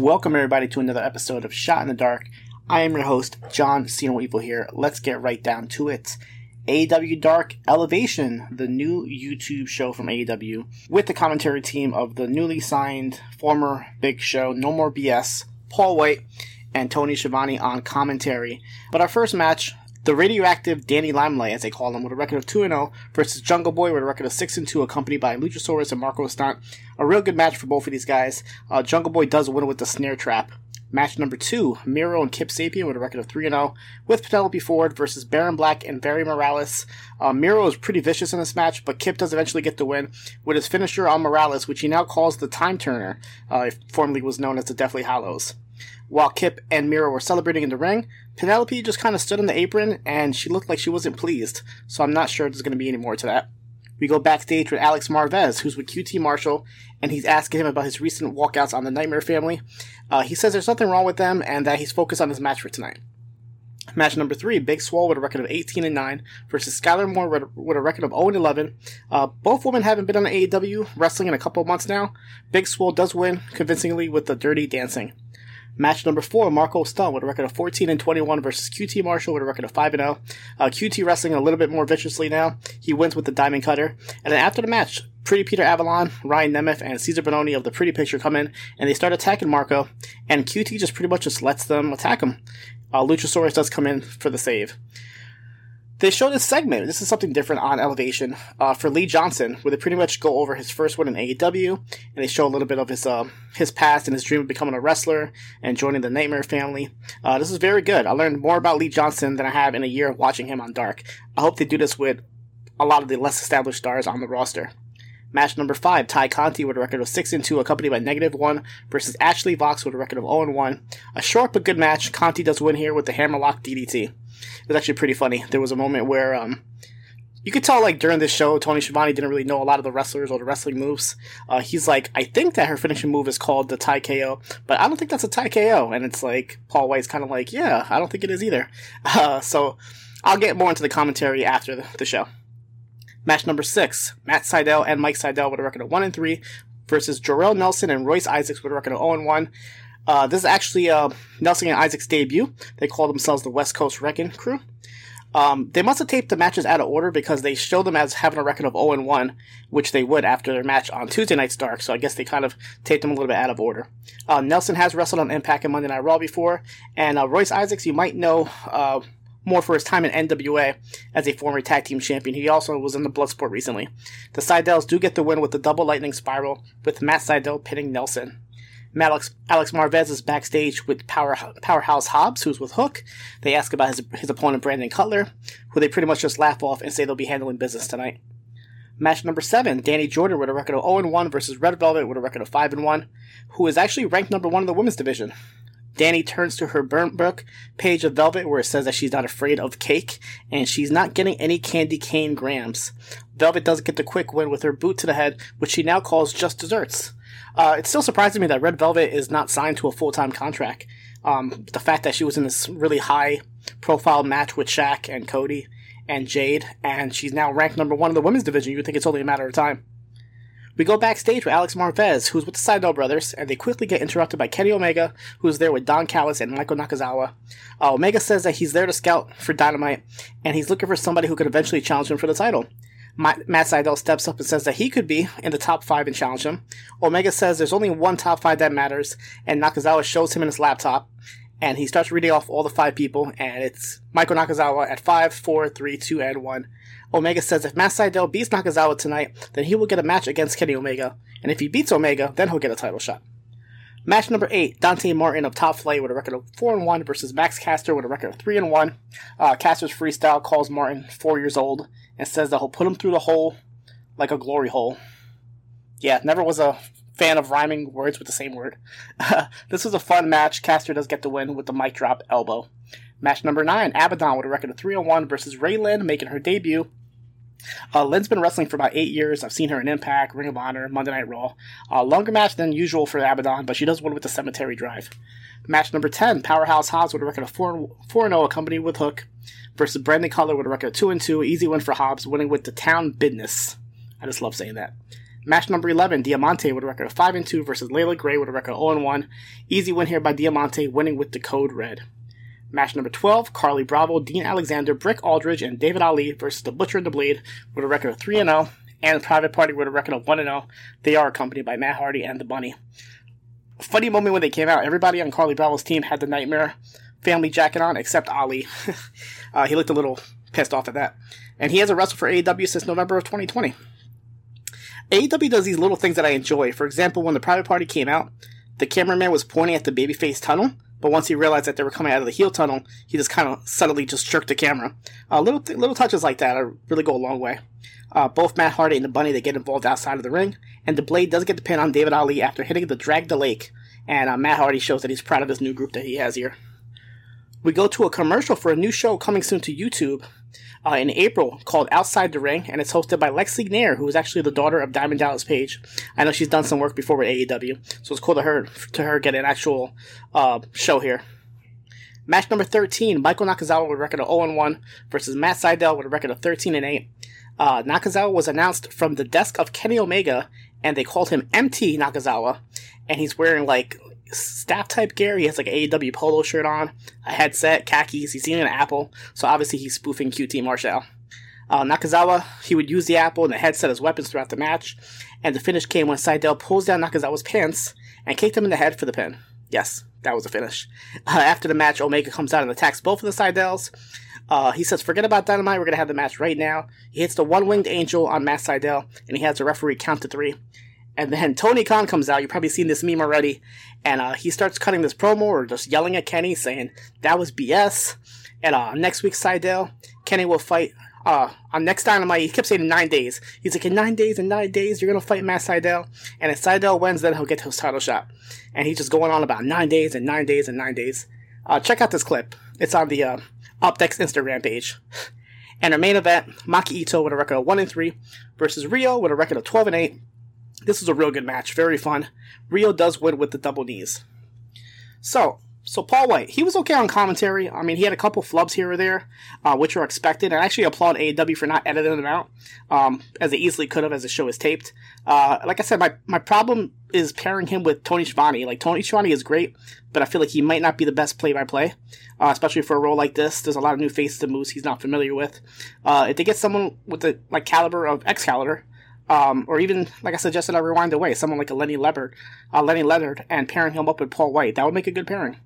Welcome, everybody, to another episode of Shot in the Dark. I am your host, John Siino Evil here. Let's get right down to it. AEW Dark Elevation, the new YouTube show from AEW, with the commentary team of the newly signed former Big Show, No More BS, Paul Wight, and Tony Schiavone on commentary. But our first match, the radioactive Danny Limelight, as they call him, with a record of 2 0 versus Jungle Boy with a record of 6 2, accompanied by Luchasaurus and Marco Stunt. A real good match for both of these guys. Uh, Jungle Boy does win with the snare trap. Match number two, Miro and Kip Sabian with a record of 3 0, with Penelope Ford versus Baron Black and Barry Morales. Uh, Miro is pretty vicious in this match, but Kip does eventually get the win with his finisher on Morales, which he now calls the Time Turner, uh, formerly was known as the Deathly Hallows. While Kip and Miro were celebrating in the ring, Penelope just kind of stood on the apron and she looked like she wasn't pleased, so I'm not sure there's going to be any more to that. We go backstage with Alex Marvez, who's with QT Marshall, and he's asking him about his recent walkouts on the Nightmare family. Uh, he says there's nothing wrong with them and that he's focused on his match for tonight. Match number three, Big Swole with a record of 18 and 9 versus Skylar Moore with a record of 0 and 11. Uh, both women haven't been on AEW wrestling in a couple months now. Big Swole does win convincingly with the dirty dancing. Match number four, Marco Stunt with a record of 14 and 21 versus QT Marshall with a record of 5 and 0. Uh, QT wrestling a little bit more viciously now. He wins with the Diamond Cutter. And then after the match, Pretty Peter Avalon, Ryan Nemeth, and Cezar Bononi of the Pretty Picture come in and they start attacking Marco. And QT just pretty much just lets them attack him. Uh, Luchasaurus does come in for the save they show this segment. This is something different on Elevation uh, for Lee Johnson, where they pretty much go over his first one in AEW, and they show a little bit of his uh, his past and his dream of becoming a wrestler and joining the Nightmare family. Uh, this is very good. I learned more about Lee Johnson than I have in a year of watching him on Dark. I hope they do this with a lot of the less established stars on the roster. Match number five, Tay Conti with a record of 6 and 2, accompanied by negative 1 versus Ashley Vox with a record of 0 and 1. A short but good match. Conti does win here with the hammerlock DDT. It was actually pretty funny. There was a moment where um, you could tell, like, during this show, Tony Schiavone didn't really know a lot of the wrestlers or the wrestling moves. Uh, he's like, I think that her finishing move is called the Thai KO, but I don't think that's a Thai KO. And it's like, Paul Wight's kind of like, yeah, I don't think it is either. Uh, so I'll get more into the commentary after the, the show. Match number six, Matt Sydal and Mike Sydal with a record of 1 and 3 versus Jorel Nelson and Royce Isaacs with a record of 0 and 1. Uh, this is actually uh, Nelson and Isaac's debut. They call themselves the West Coast Wrecking Crew. Um, they must have taped the matches out of order because they show them as having a record of 0 1, which they would after their match on Tuesday Night's Dark, so I guess they kind of taped them a little bit out of order. Uh, Nelson has wrestled on Impact and Monday Night Raw before, and uh, Royce Isaacs, you might know uh, more for his time in NWA as a former tag team champion. He also was in the Bloodsport recently. The Sydals do get the win with the double lightning spiral, with Matt Sydal pinning Nelson. Alex, Alex Marvez is backstage with Power, Powerhouse Hobbs, who's with Hook. They ask about his, his opponent, Brandon Cutler, who they pretty much just laugh off and say they'll be handling business tonight. Match number seven, Danny Jordan with a record of 0 1 versus Red Velvet with a record of 5 1, who is actually ranked number one in the women's division. Danny turns to her burnt book page of Velvet where it says that she's not afraid of cake and she's not getting any candy cane grams. Velvet does get the quick win with her boot to the head, which she now calls just desserts. Uh, it still surprises me that Red Velvet is not signed to a full time contract. Um, the fact that she was in this really high profile match with Shaq and Cody and Jade, and she's now ranked number one in the women's division, you would think it's only a matter of time. We go backstage with Alex Marvez, who's with the Sydal brothers, and they quickly get interrupted by Kenny Omega, who's there with Don Callis and Michael Nakazawa. Uh, Omega says that he's there to scout for Dynamite, and he's looking for somebody who could eventually challenge him for the title. Matt Sydal steps up and says that he could be in the top five and challenge him. Omega says there's only one top five that matters, and Nakazawa shows him in his laptop, and he starts reading off all the five people, and it's Michael Nakazawa at five, four, three, two, and one. Omega says if Matt Sydal beats Nakazawa tonight, then he will get a match against Kenny Omega, and if he beats Omega, then he'll get a title shot. Match number eight: Dante Martin of Top Flight with a record of four and one versus Max Caster with a record of three and one. Uh, Caster's freestyle calls Martin four years old and says that he'll put him through the hole like a glory hole. Yeah, never was a fan of rhyming words with the same word. this was a fun match. Caster does get the win with the mic drop elbow. Match number nine: Abaddon with a record of three and one versus Ray Lynn, making her debut uh, Lynn's been wrestling for about eight years. I've seen her in Impact, Ring of Honor, Monday Night Raw. Uh, longer match than usual for Abaddon, but she does win with the Cemetery Drive. Match number 10, Powerhouse Hobbs with a record of 4 0 accompanied with Hook versus Brandon Cutler with a record of 2 and 2. Easy win for Hobbs, winning with the Town Business. I just love saying that. Match number 11, Diamante with a record of 5 and 2 versus Layla Gray with a record of 0 and 1. Easy win here by Diamante, winning with the Code Red. Match number 12, Carly Bravo, Dean Alexander, Brick Aldridge, and David Ali versus The Butcher and the Blade with a record of 3 0, and Private Party with a record of 1 0. They are accompanied by Matt Hardy and The Bunny. Funny moment when they came out, everybody on Carly Bravo's team had the Nightmare family jacket on except Ali. uh, he looked a little pissed off at that. And he hasn't wrestled for AEW since November of 2020. AEW does these little things that I enjoy. For example, when the Private Party came out, the cameraman was pointing at the babyface tunnel but once he realized that they were coming out of the heel tunnel, he just kind of subtly just jerked the camera. Uh, little th- little touches like that are, really go a long way. Uh, both Matt Hardy and the Bunny they get involved outside of the ring, and the Blade does get the pin on David Ali after hitting the Drag the Lake. And uh, Matt Hardy shows that he's proud of this new group that he has here. We go to a commercial for a new show coming soon to YouTube uh, in April called Outside the Ring, and it's hosted by Lexi Nair, who is actually the daughter of Diamond Dallas Page. I know she's done some work before with AEW, so it's cool to her to her get an actual uh, show here. Match number 13, Michael Nakazawa with a record of 0 1 versus Matt Sydal with a record of 13 and 8. Uh, Nakazawa was announced from the desk of Kenny Omega, and they called him MT Nakazawa, and he's wearing like staff type gear. He has like an AEW polo shirt on, a headset, khakis. He's eating an apple, so obviously he's spoofing QT Marshall. Uh, Nakazawa, he would use the apple and the headset as weapons throughout the match, and the finish came when Sydal pulls down Nakazawa's pants and kicked him in the head for the pin. Yes, that was a finish. Uh, after the match, Omega comes out and attacks both of the Sydals. Uh, he says, forget about Dynamite, we're going to have the match right now. He hits the one-winged angel on Matt Sydal, and he has the referee count to three. And then Tony Khan comes out. You've probably seen this meme already. And uh, he starts cutting this promo or just yelling at Kenny, saying, that was BS. And uh, next week's Sydal, Kenny will fight. Uh, on next Dynamite, he kept saying nine days. He's like, in nine days, in nine days, you're gonna fight Matt Sydal. And if Sydal wins, then he'll get his title shot. And he's just going on about nine days and nine days and nine days. Uh, check out this clip. It's on the uh, Optex Instagram page. And our main event, Maki Itoh with a record of 1 and 3 versus Riho with a record of 12 and 8 this was a real good match, very fun. Riho does win with the double knees. So, so Paul Wight, he was okay on commentary. I mean, he had a couple flubs here or there, uh, which are expected. And I actually applaud AEW for not editing them out, um, as they easily could have as the show is taped. Uh, like I said, my, my problem is pairing him with Tony Schiavone. Like, Tony Schiavone is great, but I feel like he might not be the best play-by-play, uh, especially for a role like this. There's a lot of new faces and moves he's not familiar with. Uh, if they get someone with the like caliber of Excalibur, um, or even like I suggested, I rewind away someone like a Lenny Leonard, uh, Lenny Leonard, and pairing him up with Paul Wight. That would make a good pairing.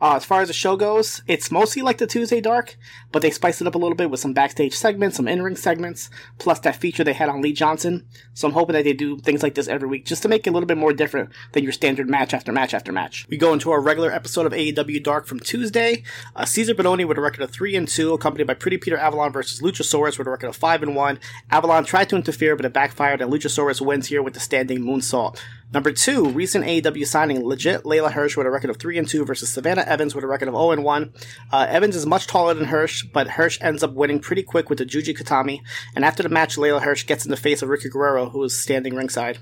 Uh, as far as the show goes, it's mostly like the Tuesday Dark, but they spiced it up a little bit with some backstage segments, some in-ring segments, plus that feature they had on Lee Johnson. So I'm hoping that they do things like this every week just to make it a little bit more different than your standard match after match after match. We go into our regular episode of AEW Dark from Tuesday. Uh, Cezar Bononi with a record of 3 and 2, accompanied by Pretty Peter Avalon versus Luchasaurus with a record of 5 and 1. Avalon tried to interfere, but it backfired, and Luchasaurus wins here with the standing moonsault. Number two, recent AEW signing legit Leyla Hirsch with a record of three and two versus Savannah Evans with a record of zero and one. Uh, Evans is much taller than Hirsch, but Hirsch ends up winning pretty quick with the Juji Gatame. And after the match, Leyla Hirsch gets in the face of Ricky Guerrero, who is standing ringside.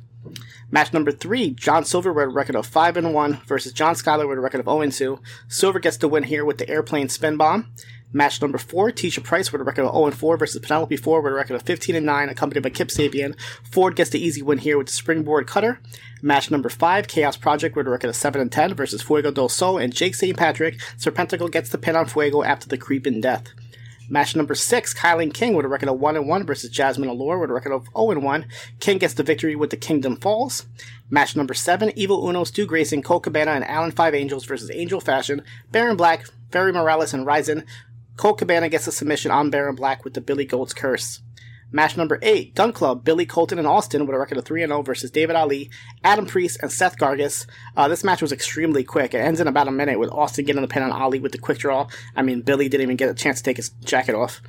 Match number three, John Silver with a record of 5 and 1 versus John Skyler with a record of 0 and 2. Silver gets the win here with the airplane spin bomb. Match number four, Tisha Price with a record of 0 and 4 versus Penelope Ford with a record of 15 and 9, accompanied by Kip Sabian. Ford gets the easy win here with the springboard cutter. Match number five, Chaos Project with a record of 7 and 10 versus Fuego del Sol and Jake St. Patrick. Serpentico gets the pin on Fuego after the creep in death. Match number six, KiLynn King with a record of 1 and 1 versus Jasmine Allure with a record of 0 and 1. King gets the victory with the Kingdom Falls. Match number seven, Evil Uno, Stu Grayson, Colt Cabana, and Allen Five Angels versus Angel Fashion, Baron Black, Ferry Morales, and Ryzen. Colt Cabana gets a submission on Baron Black with the Billy Goat's curse. Match number eight, Gunn Club, Billy Colten and Austin with a record of 3 0 versus David Ali, Adam Priest, and Seth Gargis. Uh, this match was extremely quick. It ends in about a minute with Austin getting the pin on Ali with the quick draw. I mean, Billy didn't even get a chance to take his jacket off.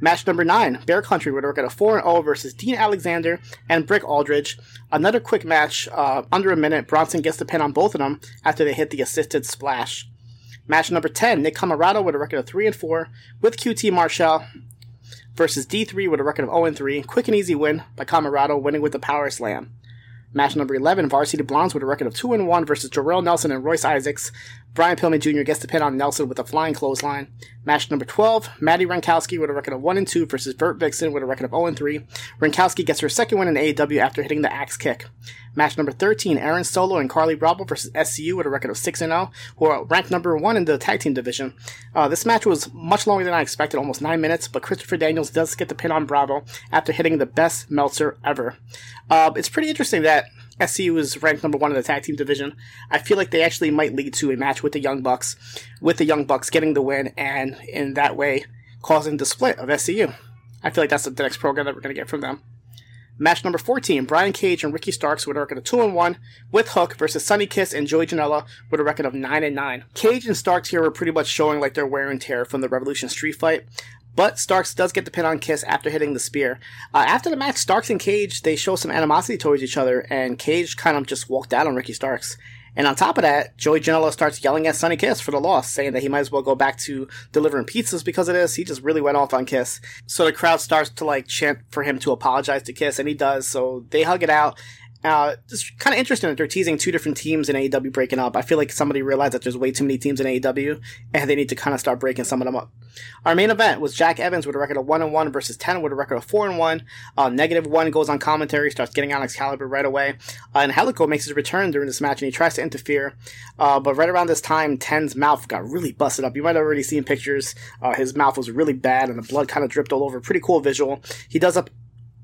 Match number nine, Bear Country with a record of 4 0 versus Dean Alexander and Brick Aldridge. Another quick match, uh, under a minute. Bronson gets the pin on both of them after they hit the assisted splash. Match number 10, Nick Comoroto with a record of 3 and 4 with QT Marshall versus D3 with a record of 0 and 3. Quick and easy win by Camarado, winning with the power slam. Match number 11, Varsity Blondes with a record of 2 and 1 versus Jorel Nelson and Royce Isaacs. Brian Pillman Jr. gets the pin on Nelson with a flying clothesline. Match number 12, Madi Wrenkowski with a record of 1 and 2 versus Bert Vixen with a record of 0 and 3. Rankowski gets her second win in AEW after hitting the axe kick. Match number 13, Aaron Solo and Carly Bravo versus SCU with a record of 6 and 0, who are ranked number 1 in the tag team division. Uh, this match was much longer than I expected, almost 9 minutes, but Christopher Daniels does get the pin on Bravo after hitting the best Meltzer ever. Uh, it's pretty interesting that SCU is ranked number one in the tag team division. I feel like they actually might lead to a match with the Young Bucks, with the Young Bucks getting the win, and in that way causing the split of SCU. I feel like that's the next program that we're going to get from them. Match number 14, Brian Cage and Ricky Starks with a record of 2 and 1 with Hook versus Sunny Kiss and Joey Janela with a record of 9 and 9. Cage and Starks here were pretty much showing like their wear and tear from the Revolution Street fight. But Starks does get the pin on Kiss after hitting the spear. Uh, after the match, Starks and Cage they show some animosity towards each other, and Cage kind of just walked out on Ricky Starks. And on top of that, Joey Janela starts yelling at Sunny Kiss for the loss, saying that he might as well go back to delivering pizzas because of this. He just really went off on Kiss. So the crowd starts to like chant for him to apologize to Kiss, and he does. So they hug it out. Uh, it's kind of interesting that they're teasing two different teams in AEW breaking up. I feel like somebody realized that there's way too many teams in AEW, and they need to kind of start breaking some of them up. Our main event was Jack Evans with a record of one and one versus ten with a record of four and one. Uh, negative one goes on commentary, starts getting on Excalibur right away, uh, and Helico makes his return during this match, and he tries to interfere. Uh, but right around this time, Ten's mouth got really busted up. You might have already seen pictures. Uh, his mouth was really bad, and the blood kind of dripped all over. Pretty cool visual. He does up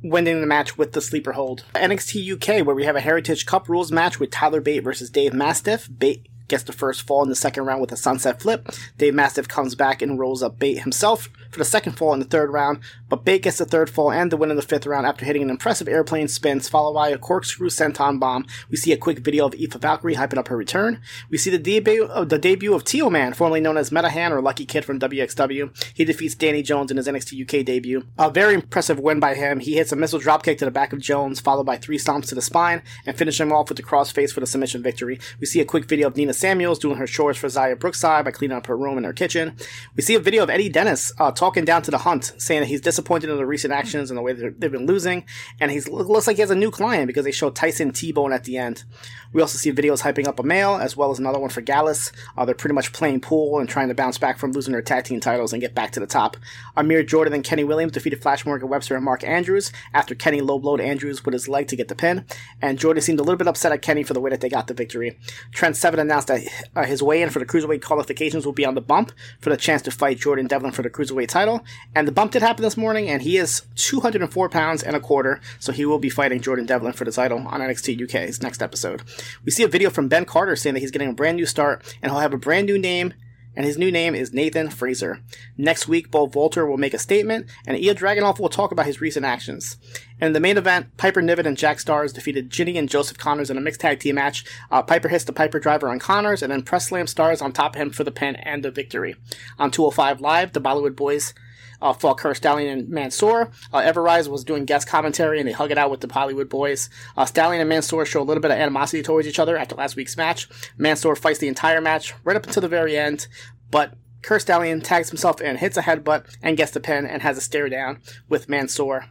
winning the match with the sleeper hold. NXT UK, where we have a Heritage Cup rules match with Tyler Bate versus Dave Mastiff. Bate gets the first fall in the second round with a sunset flip. Dave Mastiff comes back and rolls up Bate himself for the second fall in the third round, but Bate gets the third fall and the win in the fifth round after hitting an impressive airplane spins followed by a corkscrew senton bomb. We see a quick video of Aoife Valkyrie hyping up her return. We see the debut of the debut of Teoman, formerly known as Metehan or Lucky Kid from WXW. He defeats Danny Jones in his NXT UK debut. A very impressive win by him. He hits a missile dropkick to the back of Jones, followed by three stomps to the spine, and finishing him off with the crossface for the submission victory. We see a quick video of Nina Samuels doing her chores for Xia Brookside by cleaning up her room in her kitchen. We see a video of Eddie Dennis uh, talking down to the Hunt, saying that he's disappointed in the recent actions and the way they've been losing, and he looks like he has a new client because they show Tyson T-Bone at the end. We also see videos hyping up Amale, as well as another one for Gallus. Uh, they're pretty much playing pool and trying to bounce back from losing their tag team titles and get back to the top. Amir Jordan and Kenny Williams defeated Flash Morgan Webster and Mark Andrews after Kenny low blowed Andrews with his leg to get the pin, and Jordan seemed a little bit upset at Kenny for the way that they got the victory. Trent Seven announced that uh, his weigh in for the cruiserweight qualifications will be on the bump for the chance to fight Jordan Devlin for the cruiserweight title, and the bump did happen this morning, and he is 204 pounds and a quarter, so he will be fighting Jordan Devlin for the title on NXT UK's next episode. We see a video from Ben Carter saying that he's getting a brand new start, and he'll have a brand new name and his new name is Nathan Fraser. Next week, Bo Volter will make a statement, and Ilya Dragunov will talk about his recent actions. And in the main event, Piper Niven and Jack Starz defeated Jinny and Joseph Connors in a mixed tag team match. Uh, Piper hits the Piper driver on Connors, and then press slam Stars on top of him for the pin and the victory. On 205 Live, the Bollywood Boys uh, fought Curt Stallion and Mansoor. Uh, Everrise was doing guest commentary and they hug it out with the Hollywood boys. Uh, Stallion and Mansoor show a little bit of animosity towards each other after last week's match. Mansoor fights the entire match right up until the very end, but Curt Stallion tags himself in, hits a headbutt, and gets the pin and has a stare down with Mansoor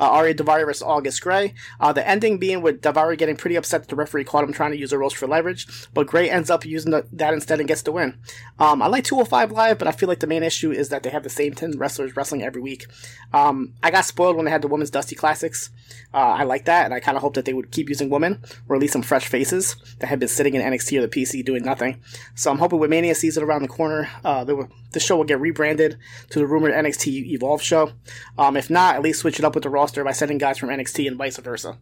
uh, Ariya Daivari versus August Grey. Uh, the ending being with Daivari getting pretty upset that the referee caught him trying to use a roast for leverage, but Grey ends up using the, that instead and gets the win. Um, I like 205 Live, but I feel like the main issue is that they have the same 10 wrestlers wrestling every week. Um, I got spoiled when they had the Women's Dusty Classics. Uh, I like that, and I kind of hope that they would keep using women, or at least some fresh faces that have been sitting in NXT or the PC doing nothing. So I'm hoping with Mania season around the corner, uh, the, the show will get rebranded to the rumored NXT Evolve show. Um, if not, at least switch it up with the roster by sending guys from NXT and vice versa.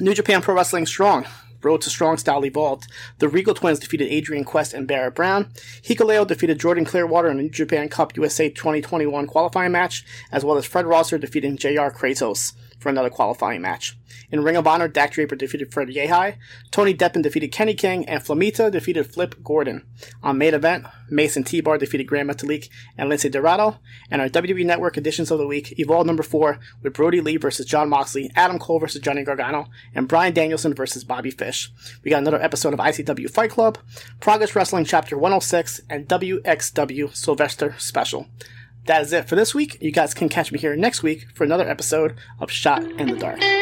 New Japan Pro Wrestling Strong. Road to Strong Style evolved. The Riegel Twins defeated Adrian Quest and Barrett Brown. Hikuleo defeated Jordan Clearwater in the New Japan Cup USA 2021 qualifying match, as well as Fred Rosser defeating JR Kratos for another qualifying match. In Ring of Honor, Dak Draper defeated Fred Yehi, Tony Deppen defeated Kenny King, and Flamita defeated Flip Gordon. On main event, Mason T-Bar defeated Gran Metalik and Lince Dorado. And our WWE Network editions of the week, Evolve number 4 with Brodie Lee versus Jon Moxley, Adam Cole versus Johnny Gargano, and Bryan Danielson versus Bobby Fish. We got another episode of ICW Fight Club, Progress Wrestling Chapter 106, and WXW Sylvester Special that is it for this week. You guys can catch me here next week for another episode of Shot in the Dark.